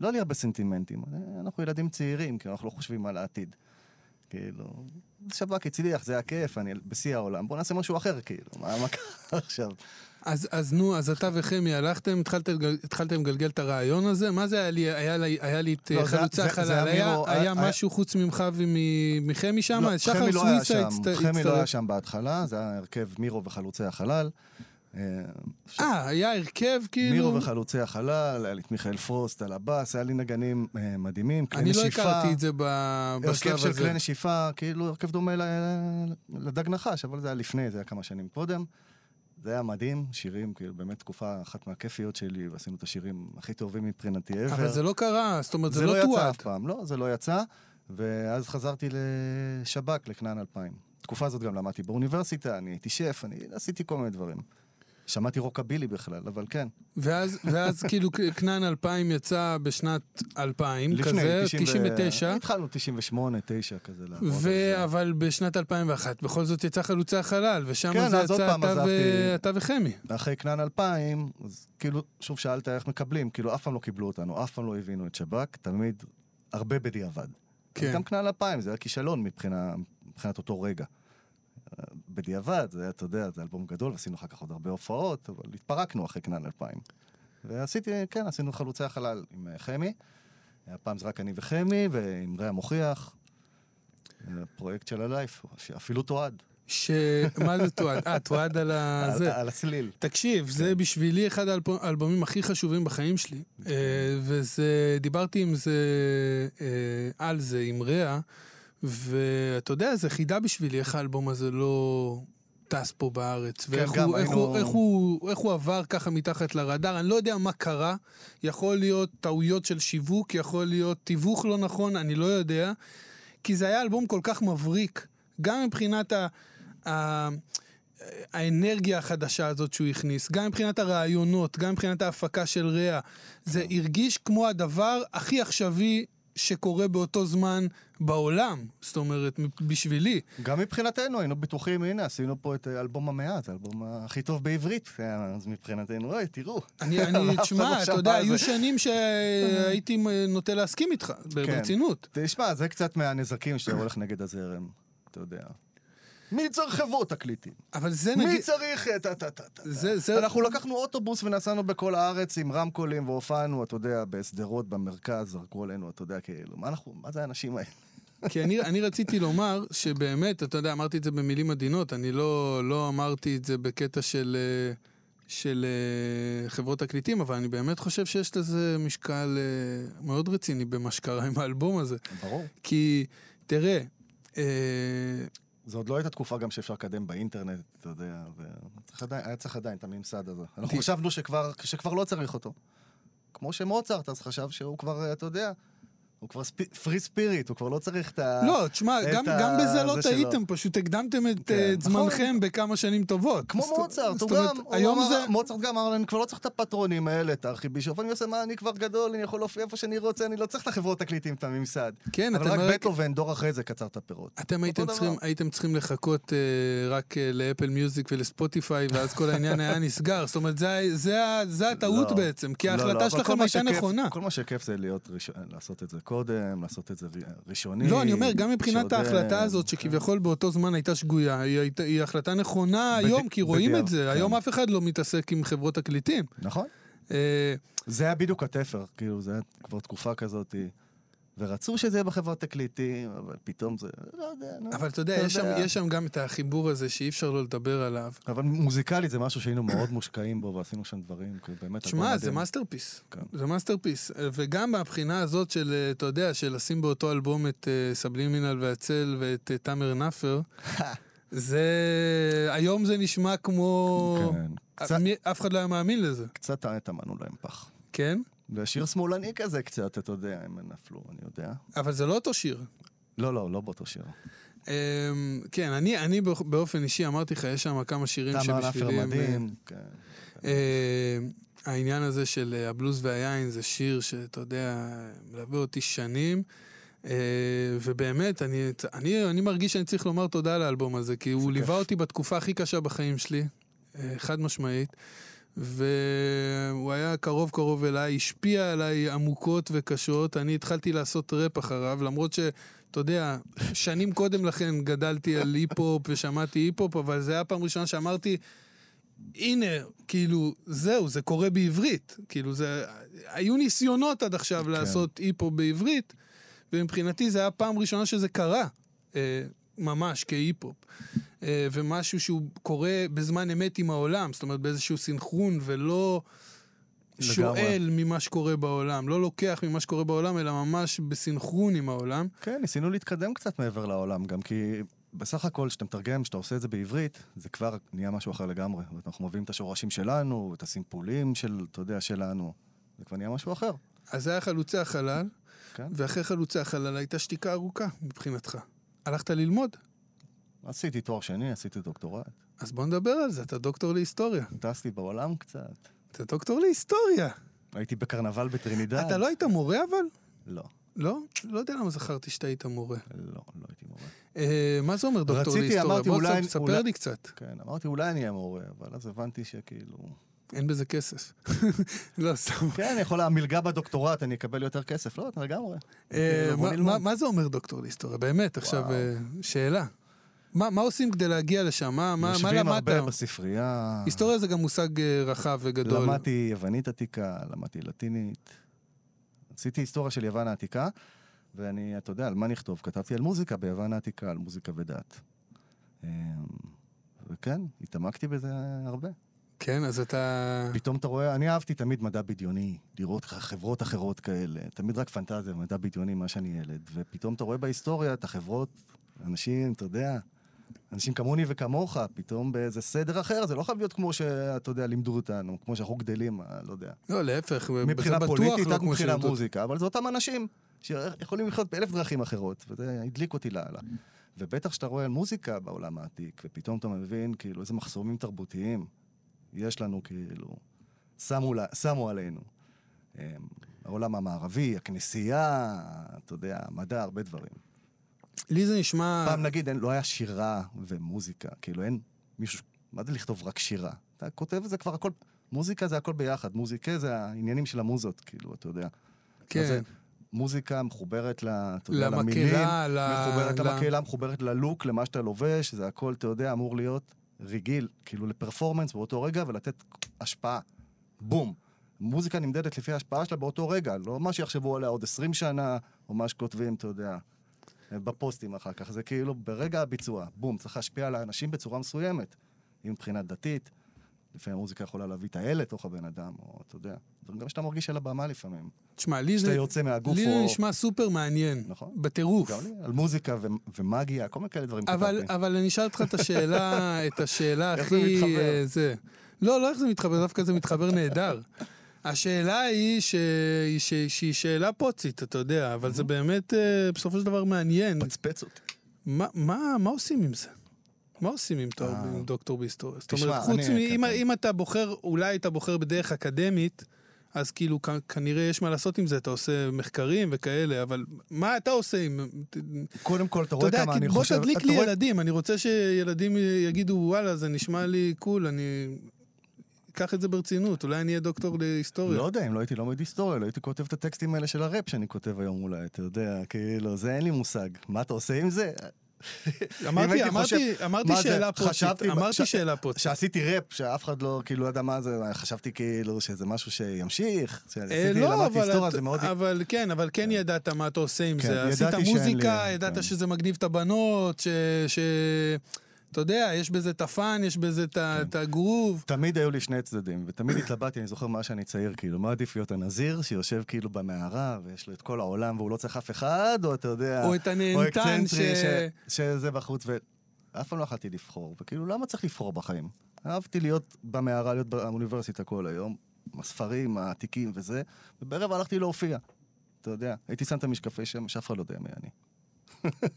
לא היה לי הרבה סנטימנטים, אנחנו ילדים צעירים, כי אנחנו לא חושבים על העתיד. כאילו, שב"כ הצליח, זה היה כיף, אני בשיא העולם, בוא נעשה משהו אחר, כאילו, מה מה קרה עכשיו? אז, אז נו, אז אתה וחמי הלכתם, התחלתם לגל- התחלתם לגלגל את הרעיון הזה? מה זה היה לי, היה לי, היה לי את לא, אה, החלל? זה היה, היה היה- משהו חוץ ממך ומחמי שם? לא, שחר חמי לא היה סוויסה שם, הצט- חמי לא היה הצטרף. שם בהתחלה, זה היה הרכב מירו וחלוצי החלל. אה, היה הרכב כאילו... מירו וחלוצי החלל, היה לי את מיכאל פרוסט על הבאס, היה לי נגנים אה, מדהימים, כלי אני לא נשיפה. הכרתי את זה ב- הרכב בשלב של הזה. כלי נשיפה, כאילו הרכב דומה ל- לדג נחש, אבל זה היה לפני, זה היה כמה שנים קודם. זה היה מדהים, שירים, כאילו, באמת תקופה אחת מהכיפיות שלי, ועשינו את השירים הכי טובים מבחינתי ever. אבל זה לא קרה, זאת אומרת, זה זה לא לא יצא. אף פעם, לא, זה לא יצא. ואז חזרתי לשב"כ, לכנען 2000. בתקופה הזאת גם למדתי באוניברסיטה, אני הייתי שף, אני עשיתי כל מיני דברים. שמעתי רוקבילי בכלל, אבל כן. ואז, ואז כאילו כנען 2000 יצא בשנת 2000, לפני, כזה, 90 ו- 99, התחלנו 98, 9 כזה. ו... אבל בשנת 2001 בכל זאת יצא חלוצי החלל, ושם כן, זה יצא אתה. ו... אתה וחמי. אחרי כנען 2000, אז כאילו, שוב שאלת איך מקבלים, כאילו אף פעם לא קיבלו אותנו, אף פעם לא הבינו את שב"כ, תמיד הרבה בדיעבד. כן. גם כנען 2000 זה היה כישלון מבחינה, מבחינת אותו רגע. בדיעבד, זה היה, אתה יודע, זה אלבום גדול, ועשינו אחר כך עוד הרבה הופעות, אבל התפרקנו אחרי כנען 2000. ועשיתי, כן, עשינו חלוצי החלל עם אה, חמי. הפעם זה רק אני וחמי, ועם רע מוכיח. פרויקט של הלייף, שאפילו תועד. ש... מה זה תועד? אה, תועד על ה... זה. על הסליל. תקשיב, כן. זה בשבילי אחד האלבו- האלבומים הכי חשובים בחיים שלי. אה, וזה, דיברתי עם זה, אה, על זה, עם רע, ואתה יודע, זה חידה בשבילי איך האלבום הזה לא טס פה בארץ. ואיך גם הוא, איך, הוא, איך, הוא, איך הוא עבר ככה מתחת לרדאר. אני לא יודע מה קרה. יכול להיות טעויות של שיווק, יכול להיות תיווך לא נכון, אני לא יודע. כי זה היה אלבום כל כך מבריק, גם מבחינת ה... ה האנרגיה החדשה הזאת שהוא הכניס, גם מבחינת הרעיונות, גם מבחינת ההפקה של רע. זה הרגיש כמו הדבר הכי עכשווי שקורה באותו זמן בעולם. זאת אומרת, בשבילי. גם מבחינתנו היינו בטוחים, הנה, עשינו פה את אה, אלבום המאה, זה האלבום הכי טוב בעברית. אה, אז מבחינתנו, אוי, תראו. אני, אני, תשמע, אתה יודע, היו. שנים שהייתי נוטה להסכים איתך, כן. ברצינות. תשמע, זה קצת מהנזקים שאתה הולך נגד הזרם, אתה יודע. מי צריך חברות תקליטים? אבל זה מי נגיד... צריך... את ה- ת- ת- ת- זה, זה... אנחנו לקחנו אוטובוס ונסענו בכל הארץ עם רמקולים והופענו, אתה יודע, בשדרות במרכז, זרקו עלינו, אתה יודע, כאילו, מה אנחנו, מה זה האנשים האלה? כי אני, אני רציתי לומר שבאמת, אתה יודע, אמרתי את זה במילים עדינות, אני לא, לא אמרתי את זה בקטע של, אה, של אה, חברות תקליטים, אבל אני באמת חושב שיש לזה משקל אה, מאוד רציני במה שקרה עם האלבום הזה. ברור. כי, תראה, זו עוד לא הייתה תקופה גם שאפשר לקדם באינטרנט, אתה יודע, והיה צריך עדיין את הממסד הזה. אנחנו חשבנו שכבר, שכבר לא צריך אותו. כמו שמוצרט אז חשב שהוא כבר, אתה יודע, הוא כבר פרי ספיריט, הוא כבר לא צריך את ה... לא, תשמע, גם, ה- גם בזה לא. טעיתם, פשוט הקדמתם את, כן, אה, את נכון. זמנכם בכמה שנים טובות. כמו זאת- מוצרט, הוא גם, הוא אמר, זה... מוצרט גם אמר, אני כבר לא צריך את הפטרונים האלה, את הארכיבישוף, אני עושה מה, אני כבר גדול, אני יכול להופיע איפה שאני רוצה, אני לא צריך את החברות תקליטים, את הממסד. כן, אבל רק רק- בטהובן, דור אחרי זה קצר את הפירות. אתם הייתם. צריכים, הייתם צריכים לחכות אה, רק אה, לאפל מיוזיק ולספוטיפיי, ואז כל העניין היה נסגר. זאת אומרת, זה, הטעות לא. בעצם, כי לא, לא, ההחלטה שלכם הייתה נכונה. כל מה שכיף זה לעשות את זה קודם, לעשות את זה ראשוני. לא, אני אומר, גם מבחינת שעוד, אה, ההחלטה הזאת, שכביכול באותו זמן הייתה שגויה, היא, הייתה- היא החלטה נכונה בדי- היום, כי רואים בדיוק, את זה. כן. היום אף אחד לא מתעסק עם חברות תקליטים. נכון. אה, זה היה בדיוק התפר, כאילו, זה היה כבר תקופה כזאת, ורצו שזה יהיה בחברת תקליטים, אבל פתאום זה, לא יודע, נו. אבל אתה יודע, יש שם- יודע. יש שם גם את החיבור הזה שאי אפשר לא לדבר עליו. אבל מוזיקלית זה משהו שהיינו מאוד מושקעים בו, ועשינו שם דברים, כאילו, באמת... אלבום זה. masterpiece. כן. זה masterpiece. וגם מהבחינה הזאת של, אה, אתה יודע, של לשים באותו אלבום את אה, סבלימינל והצל ואת אה, תאמר נאפר, זה... היום זה נשמע כמו... כן. קצת- אף אחד לא היה מאמין לזה. קצת טמנו להם פח. כן? ושיר שמאלני כזה קצת, אתה יודע, הם נפלו, אני יודע. אבל זה לא אותו שיר. לא, לא, לא באותו שיר. אמ, כן, אני, אני באופ- באופן אישי אמרתי לך, יש שם כמה שירים שבשבילי הם... מדהים, כן. אה, העניין הזה של אה, הבלוז והיין זה שיר שאתה יודע, מלווה אותי שנים. אה, ובאמת, אני, אני, אני מרגיש שאני צריך לומר תודה על האלבום הזה, כי הוא. ליווה אותי בתקופה הכי קשה בחיים שלי, אה, חד משמעית, והוא היה קרוב קרוב אליי, השפיע עליי עמוקות וקשות. אני התחלתי לעשות ראפ אחריו, למרות ש... אתה יודע, שנים קודם לכן גדלתי על היפ-הופ ושמעתי היפ-הופ, אבל זה היה פעם ראשונה שאמרתי, הנה, כאילו, זהו, זה קורה בעברית. כאילו, זה... היו ניסיונות עד עכשיו כן. לעשות היפ-הופ בעברית, ומבחינתי זה היה פעם ראשונה שזה קרה, אה, ממש כהיפ-הופ. אה, ומשהו שהוא קורה בזמן אמת עם העולם, זאת אומרת באיזשהו סינכרון ולא לגמרי. שואל ממה שקורה בעולם, לא לוקח ממה שקורה בעולם, אלא ממש בסינכרון עם העולם. כן, ניסינו להתקדם קצת מעבר לעולם, גם כי בסך הכל, כשאתה מתרגם, כשאתה עושה את זה בעברית, זה כבר נהיה משהו אחר לגמרי. אנחנו מביאים את השורשים שלנו, את הסימפולים של, אתה יודע, שלנו. זה כבר נהיה משהו אחר. אז זה היה חלוצי החלל, כן. ואחרי חלוצי החלל הייתה שתיקה ארוכה מבחינתך. הלכת ללמוד, עשיתי תואר שני, עשיתי דוקטורט. אז בוא נדבר על זה, אתה דוקטור להיסטוריה. טסתי בעולם קצת. אתה דוקטור להיסטוריה. הייתי בקרנבל בטרינידד. אתה לא היית מורה אבל? לא, לא? לא יודע למה זכרתי שאתה היית מורה. לא, לא הייתי מורה. אה, מה זה אומר דוקטור רציתי, להיסטוריה? אמרתי, בוא אולי- תספר אולי- לי קצת. כן, אמרתי, אולי אני אהיה מורה, אבל אז הבנתי שכאילו... אין בזה כסף. לא, סתם. כן, אני יכול, המלגה בדוקטורט, אני אקבל יותר כסף. לא, אתה לגמרי. אה, בוא מה- זה אומר דוקטור להיסטוריה? באמת, עכשיו. אה, שאלה. מה מה עושים כדי להגיע לשם? מה מה- מה יושבים למדת? הרבה בספרייה. היסטוריה זה גם מושג אה, רחב וגדול. למדתי יוונית עתיקה, למדתי לטינית. עשיתי היסטוריה של יוון העתיקה, ואני, אתה יודע, על מה נכתוב? כתבתי על מוזיקה ביוון העתיקה, על מוזיקה ודת. אמ, וכן, התעמקתי בזה הרבה. כן, אז אתה... פתאום אתה רואה, אני אהבתי תמיד מדע בדיוני, לראות חברות אחרות כאלה, תמיד רק פנטזיה, מדע בדיוני, מה שאני ילד. ופתאום אתה רואה בהיסטוריה את החברות, אנשים, אתה יודע, אנשים כמוני וכמוך, פתאום באיזה סדר אחר, זה לא חייב להיות כמו שאתה יודע, לימדו אותנו, כמו שאנחנו גדלים, אה, לא יודע. לא, להפך, מבחינה פוליטית, לא מבחינה. מוזיקה, אבל זה אותם אנשים שיכולים לחיות באלף דרכים אחרות, וזה הדליק אותי לאללה. ובטח כשאתה רואה מוזיקה בעולם העתיק, ופתאום אתה מבין כאילו איזה מחסומים תרבותיים יש לנו כאילו, שמו, לה- שמו עלינו. אמ, העולם המערבי, הכנסייה, אתה יודע, המדע, הרבה דברים. לי זה נשמע... פעם נגיד, אין, לא היה שירה ומוזיקה, כאילו אין מישהו, מה זה לכתוב רק שירה? אתה כותב את זה כבר הכל, מוזיקה זה הכל ביחד, מוזיקה זה העניינים של המוזות, כאילו, אתה יודע. כן. זה מוזיקה מחוברת ל... אתה יודע, למקהלה, למילים, ל- מחוברת ל- למקהלה, מחוברת ללוק, למה שאתה לובש, זה הכל, אתה יודע, אמור להיות רגיל, כאילו לפרפורמנס באותו רגע ולתת השפעה. בום. מוזיקה נמדדת לפי ההשפעה שלה באותו רגע, לא מה שיחשבו עליה עוד 20 שנה, או מה שכותבים, אתה יודע, בפוסטים אחר כך. זה כאילו ברגע הביצוע, בום, צריך להשפיע על האנשים בצורה מסוימת. אם מבחינה דתית, לפעמים המוזיקה יכולה להביא את האל לתוך הבן אדם, או אתה יודע, דברים גם שאתה מרגיש על הבמה לפעמים. תשמע, לי שאתה זה... יוצא מהגוף לי או... נשמע סופר מעניין. נכון. בטירוף. גם לי, על מוזיקה ו- ומאגיה, כל מיני כאלה דברים אבל. אבל אני אשאל אותך את השאלה, את השאלה איך זה הכי... מתחבר? אה, זה. לא, לא איך זה מתחבר, דווקא זה מתחבר נהדר. השאלה היא ש... ש... שהיא שאלה פוצית, אתה יודע, אבל זה באמת אה, בסופו של דבר מעניין. פצפץ אותי. מה, מה, מה עושים עם זה? מה עושים עם, תואר, אה. עם דוקטור בהיסטוריה? זאת אומרת, חוץ מ... אם. אם אתה בוחר, אולי היית בוחר בדרך אקדמית, אז כאילו כ- כנראה יש מה לעשות עם זה, אתה עושה מחקרים וכאלה, אבל מה אתה עושה עם... קודם כל, אתה אתה רואה יודע, כמה אני בוא חושב... תדליק אתה לי רואה- ילדים, אני רוצה שילדים יגידו, וואלה, זה נשמע לי קול, אני... אקח את זה ברצינות, אולי אני אהיה דוקטור להיסטוריה. לא יודע, אם לא הייתי לומד היסטוריה, לא הייתי כותב את הטקסטים האלה של הראפ שאני כותב היום אולי, אתה יודע, כאילו, זה אין לי מושג. מה אתה עושה עם זה? אמרתי, אמרתי, אמרתי שאלה פוצית, אמרתי שאלה פוצית. כשעשיתי ראפ, שאף אחד לא, כאילו, לא ידע מה זה, חשבתי כאילו שזה משהו שימשיך. אה, לא, למדתי אבל, היסטוריה, זה מאוד... אבל כן, אבל כן ידעת מה אתה עושה עם כן, זה. עשית מוזיקה, לי, ידעת כן. שזה מגניב את הבנות, ש... אתה יודע, יש בזה את הפאן, יש בזה את כן. הגרוב. תמיד היו לי שני צדדים, ותמיד התלבטתי, אני זוכר מה שאני צעיר, כאילו, מה עדיף להיות הנזיר שיושב כאילו במערה, ויש לו את כל העולם והוא לא צריך אף אחד, או אתה יודע... או את הנהנתן ש... ש... שזה בחוץ, ואף פעם לא יכולתי לבחור. וכאילו, למה צריך לבחור בחיים? אהבתי להיות במערה, להיות באוניברסיטה כל היום, עם הספרים העתיקים וזה, ובערב הלכתי להופיע. אתה יודע, הייתי שם את המשקפי שמש, אף אחד לא יודע מי אני.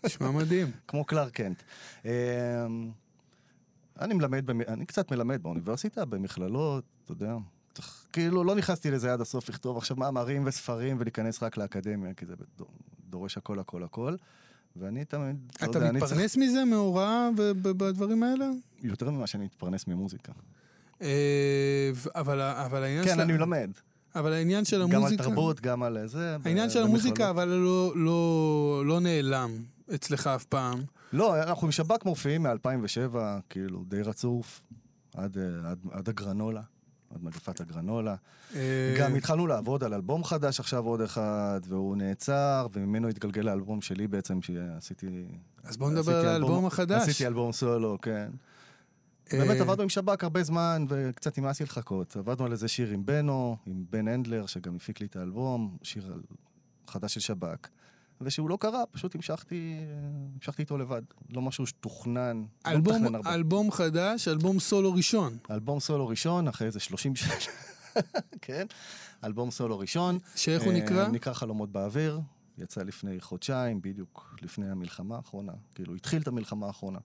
נשמע מדהים. כמו קלאר קנט. אמ, אני מלמד, אני קצת מלמד באוניברסיטה, במכללות, אתה יודע. כאילו, לא נכנסתי לזה עד הסוף לכתוב עכשיו מאמרים וספרים ולהיכנס רק לאקדמיה, כי זה דור- דורש הכל, הכל, הכל. ואני תמיד, לא אתה יודע, אני צריך מתפרנס מזה, מהוראה ובדברים האלה? יותר ממה שאני מתפרנס ממוזיקה. אה, אבל אבל העניין כן, של... אני מלמד. אבל העניין של גם על המוזיקה... תרבות, גם על זה. העניין ב- של המוזיקה. אבל לא- לא לא נעלם אצלך אף פעם. לא, אנחנו עם שב"כ מופיעים מ-2007, כאילו, די רצוף, עד, עד, עד הגרנולה. עד מגפת הגרנולה. אה, גם התחלנו לעבוד על אלבום חדש עכשיו עוד אחד, והוא נעצר, וממנו התגלגל האלבום שלי בעצם, שעשיתי... אז בואו נדבר על אלבום- האלבום החדש. עשיתי אלבום סולו, כן. אה, באמת עבדנו עם שב"כ הרבה זמן, וקצת נמאס לי לחכות. עבדנו על איזה שיר עם בנו, עם בן הנדלר, שגם הפיק לי את האלבום, שיר חדש של שב"כ. ושהוא לא קרה, פשוט המשכתי, המשכתי איתו לבד. לא משהו שתוכנן, לא אלבום, מתכנן הרבה. אלבום חדש, אלבום סולו ראשון. אלבום סולו ראשון, אחרי איזה 30 שנה, כן? אלבום סולו ראשון. שאיך הוא אה, נקרא? נקרא חלומות באוויר. יצא לפני חודשיים, בדיוק לפני המלחמה האחרונה. כאילו, התחיל את המלחמה האחרונה.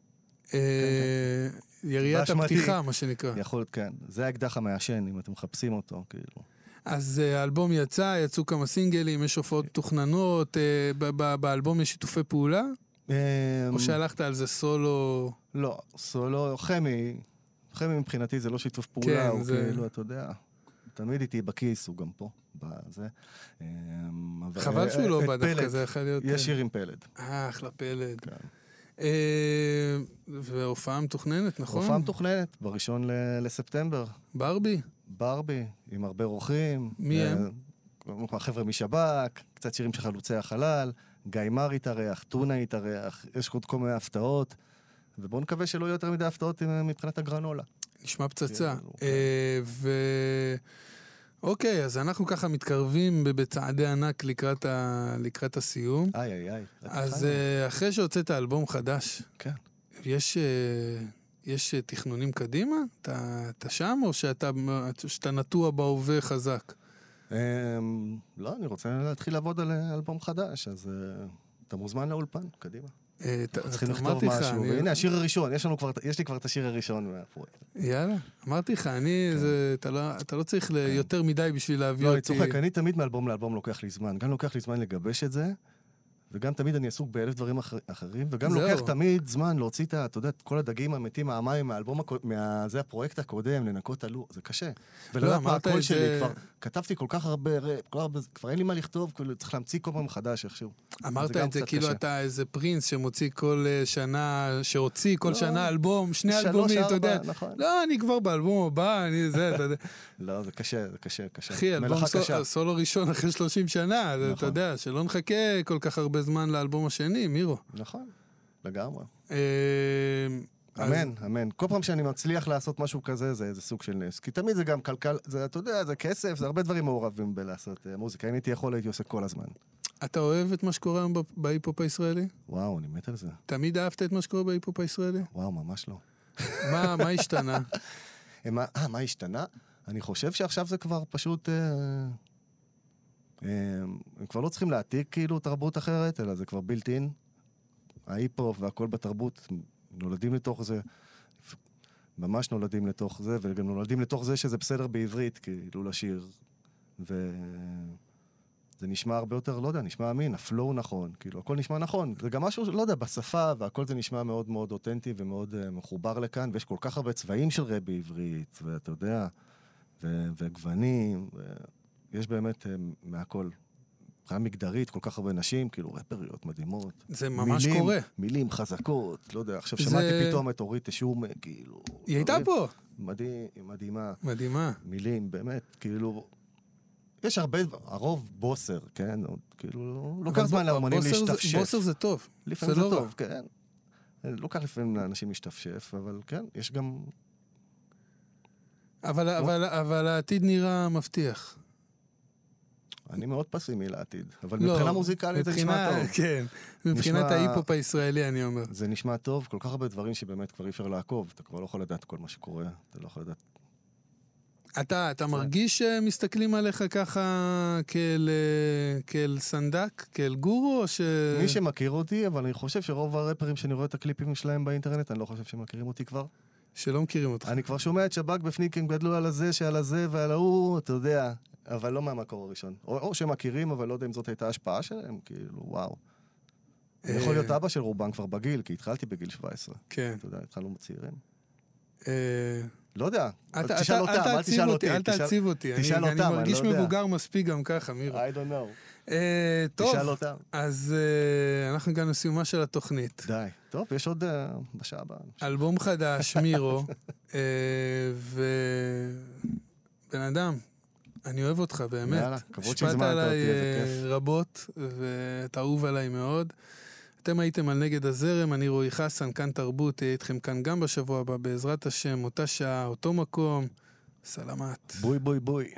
אה, יריית באשמתי. הפתיחה, מה שנקרא. יכול להיות, כן. זה האקדח המעשן, אם אתם מחפשים אותו, כאילו. אז אה, האלבום יצא, יצאו כמה סינגלים, יש הופעות מתוכננות, אה, ב- באלבום יש שיתופי פעולה? אמ, או שהלכת על זה סולו? לא, סולו, חמי, חמי מבחינתי זה לא שיתוף פעולה, כן, הוא כאילו, אתה יודע, תמיד איתי בכיס, הוא גם פה, בזה. אמ, חבל שהוא לא בא דווקא, זה יכול להיות... יש שיר עם פלד. אה, אחלה פלד. כן. אה, והופעה מתוכננת, נכון? הופעה מתוכננת, בראשון ל- לספטמבר. ברבי? ברבי, עם הרבה אורחים. מי אה, הם? החבר'ה משב"כ, קצת שירים של חלוצי החלל, גיא מר התארח, טונה התארח, יש עוד כל מיני הפתעות, ובואו נקווה שלא יהיו יותר מדי הפתעות מבחינת הגרנולה. נשמע פצצה. כאילו, אה, ו... אוקיי, אז אנחנו ככה מתקרבים בצעדי ענק לקראת, ה... לקראת הסיום. איי איי איי. אז. אה, אחרי שהוצאת אלבום חדש, כן. יש, אה, יש תכנונים קדימה? אתה, אתה שם או שאתה, שאתה נטוע בהווה חזק? אמ, לא, אני רוצה להתחיל לעבוד על אלבום חדש, אז אה, אתה מוזמן לאולפן, קדימה. אה, צריכים לכתוב משהו, והנה השיר הראשון, יש לי כבר את השיר הראשון מהפרויקט. יאללה, אמרתי לך, אני, אתה, לא, אתה לא צריך ל- יותר מדי בשביל להביא כן. לא, אני אותי. צוחק, אני תמיד מאלבום לאלבום לוקח לי זמן. גם לוקח לי זמן לגבש את זה, וגם תמיד אני עסוק באלף דברים אחר, אחרים, וגם זהו. לוקח תמיד זמן להוציא את ה... אתה יודע, את כל הדגים המתים מהמים מהאלבום, מה... זה הפרויקט הקודם, לנקות את הלוח, זה קשה. ולדעת מה לא, אמרת הקול שלי, כבר כתבתי כל כך הרבה ראפ, כל הרבה, כבר אין לי מה לכתוב, כאילו צריך להמציא כל פעם מחדש איכשהו. אמרת את זה כאילו קשה. אתה איזה פרינס שמוציא כל אה, שנה, שהוציא כל לא. שנה אלבום, שני שלוש, אלבומים, אתה יודע. נכון. לא, אני כבר באלבום הבא, אני זה, אתה יודע. לא, זה קשה, זה קשה, קשה. אחי, אלבום סול- קשה. סולו ראשון אחרי 30 שנה, אתה נכון. יודע, שלא נחכה כל כך הרבה זמן לאלבום השני, מירו. נכון, לגמרי. אה, אז- אמן, אמן. כל פעם שאני מצליח לעשות משהו כזה, זה איזה סוג של נס. כי תמיד זה גם כלכל, זה, אתה יודע, זה כסף, זה הרבה דברים מעורבים בלעשות אה, מוזיקה. אם הייתי יכול, הייתי עושה כל הזמן. אתה אוהב את מה שקורה היום בהיפ-הופ הישראלי? וואו, אני מת על זה. תמיד אהבת את מה שקורה בהיפ-הופ הישראלי? וואו, ממש לא. מה מה השתנה? אה, מה, אה, מה השתנה? אני חושב שעכשיו זה כבר פשוט... אה, הם כבר לא צריכים להעתיק כאילו תרבות אחרת, אלא זה כבר built in. ההיפ-הופ והכל בתרבות נולדים לתוך זה. ממש נולדים לתוך זה, וגם נולדים לתוך זה שזה בסדר בעברית, כאילו, לשיר. וזה נשמע הרבה יותר, לא יודע, נשמע אמין, הפלואו נכון, כאילו, הכל נשמע נכון. זה גם משהו, לא יודע, בשפה, והכל זה נשמע מאוד מאוד אותנטי ומאוד uh, מחובר לכאן, ויש כל כך הרבה צבעים של רב בעברית, ואתה יודע, ו- ויש באמת uh, מהכל. מבחינה מגדרית, כל כך הרבה נשים, כאילו, רפריות מדהימות. זה ממש מילים, קורה. מילים חזקות, לא יודע, עכשיו זה- שמעתי פתאום את אורית תשום, כאילו... היא הייתה פה. מדהים, מדהימה. מדהימה. מילים, באמת, כאילו... יש הרבה, הרוב בוסר, כן? כאילו, לוקח זמן לאמנים בוסר זה- להשתפשף. בוסר זה טוב. לפעמים זה זה לא רע. טוב, כן. לוקח לפעמים לאנשים להשתפשף, אבל כן, יש גם... אבל, אבל, אבל העתיד נראה מבטיח. אני מאוד פסימי לעתיד, אבל לא, מבחינה מוזיקלית זה נשמע טוב. כן, מבחינת נשמע- ההיפ-הופ הישראלי, אני אומר. זה נשמע טוב, כל כך הרבה דברים שבאמת כבר אי אפשר לעקוב, אתה כבר לא יכול לדעת כל מה שקורה, אתה לא יכול לדעת... אתה, אתה מרגיש שמסתכלים עליך ככה כאל, אה, כאל סנדק, כאל גורו, או ש... מי שמכיר אותי, אבל אני חושב שרוב הרפרים שאני רואה את הקליפים שלהם באינטרנט, אני לא חושב שהם מכירים אותי כבר. שלא מכירים אותך. אני כבר שומע את שב"כ בפניק, הם גדלו על הזה, שעל הזה ועל ההוא, אתה יודע, אבל לא מהמקור הראשון. או, או שמכירים, אבל לא יודע אם זאת הייתה השפעה שלהם, כאילו, וואו. אה, יכול להיות אבא של רובם כבר בגיל, כי התחלתי בגיל 17. כן. אתה יודע, התחלנו צעירים. אה, לא יודע, אתה- תשאל אתה- אותם, אל תשאל אותי. אל תעציב אותי. אני- תשאל אותם, אני אני מרגיש לא יודע. מבוגר מספיק גם ככה, מירו. I don't know. אה, טוב, תשאל אותם. אז אה, אנחנו הגענו לסיומה של התוכנית. די. טוב, יש עוד אה, בשעה הבאה. אלבום חדש, מירו, אה, בן אדם, אני אוהב אותך, באמת. יאללה, כבוד השפעת שהזמנת אותי, עליי איזה אה, כיף. רבות, ואתה אהוב עליי מאוד. אתם הייתם על נגד הזרם, אני רועי חסן, כאן תרבות, אהיה איתכם כאן גם בשבוע הבא, בעזרת השם, אותה שעה, אותו מקום. סלמת. בוי בוי בוי.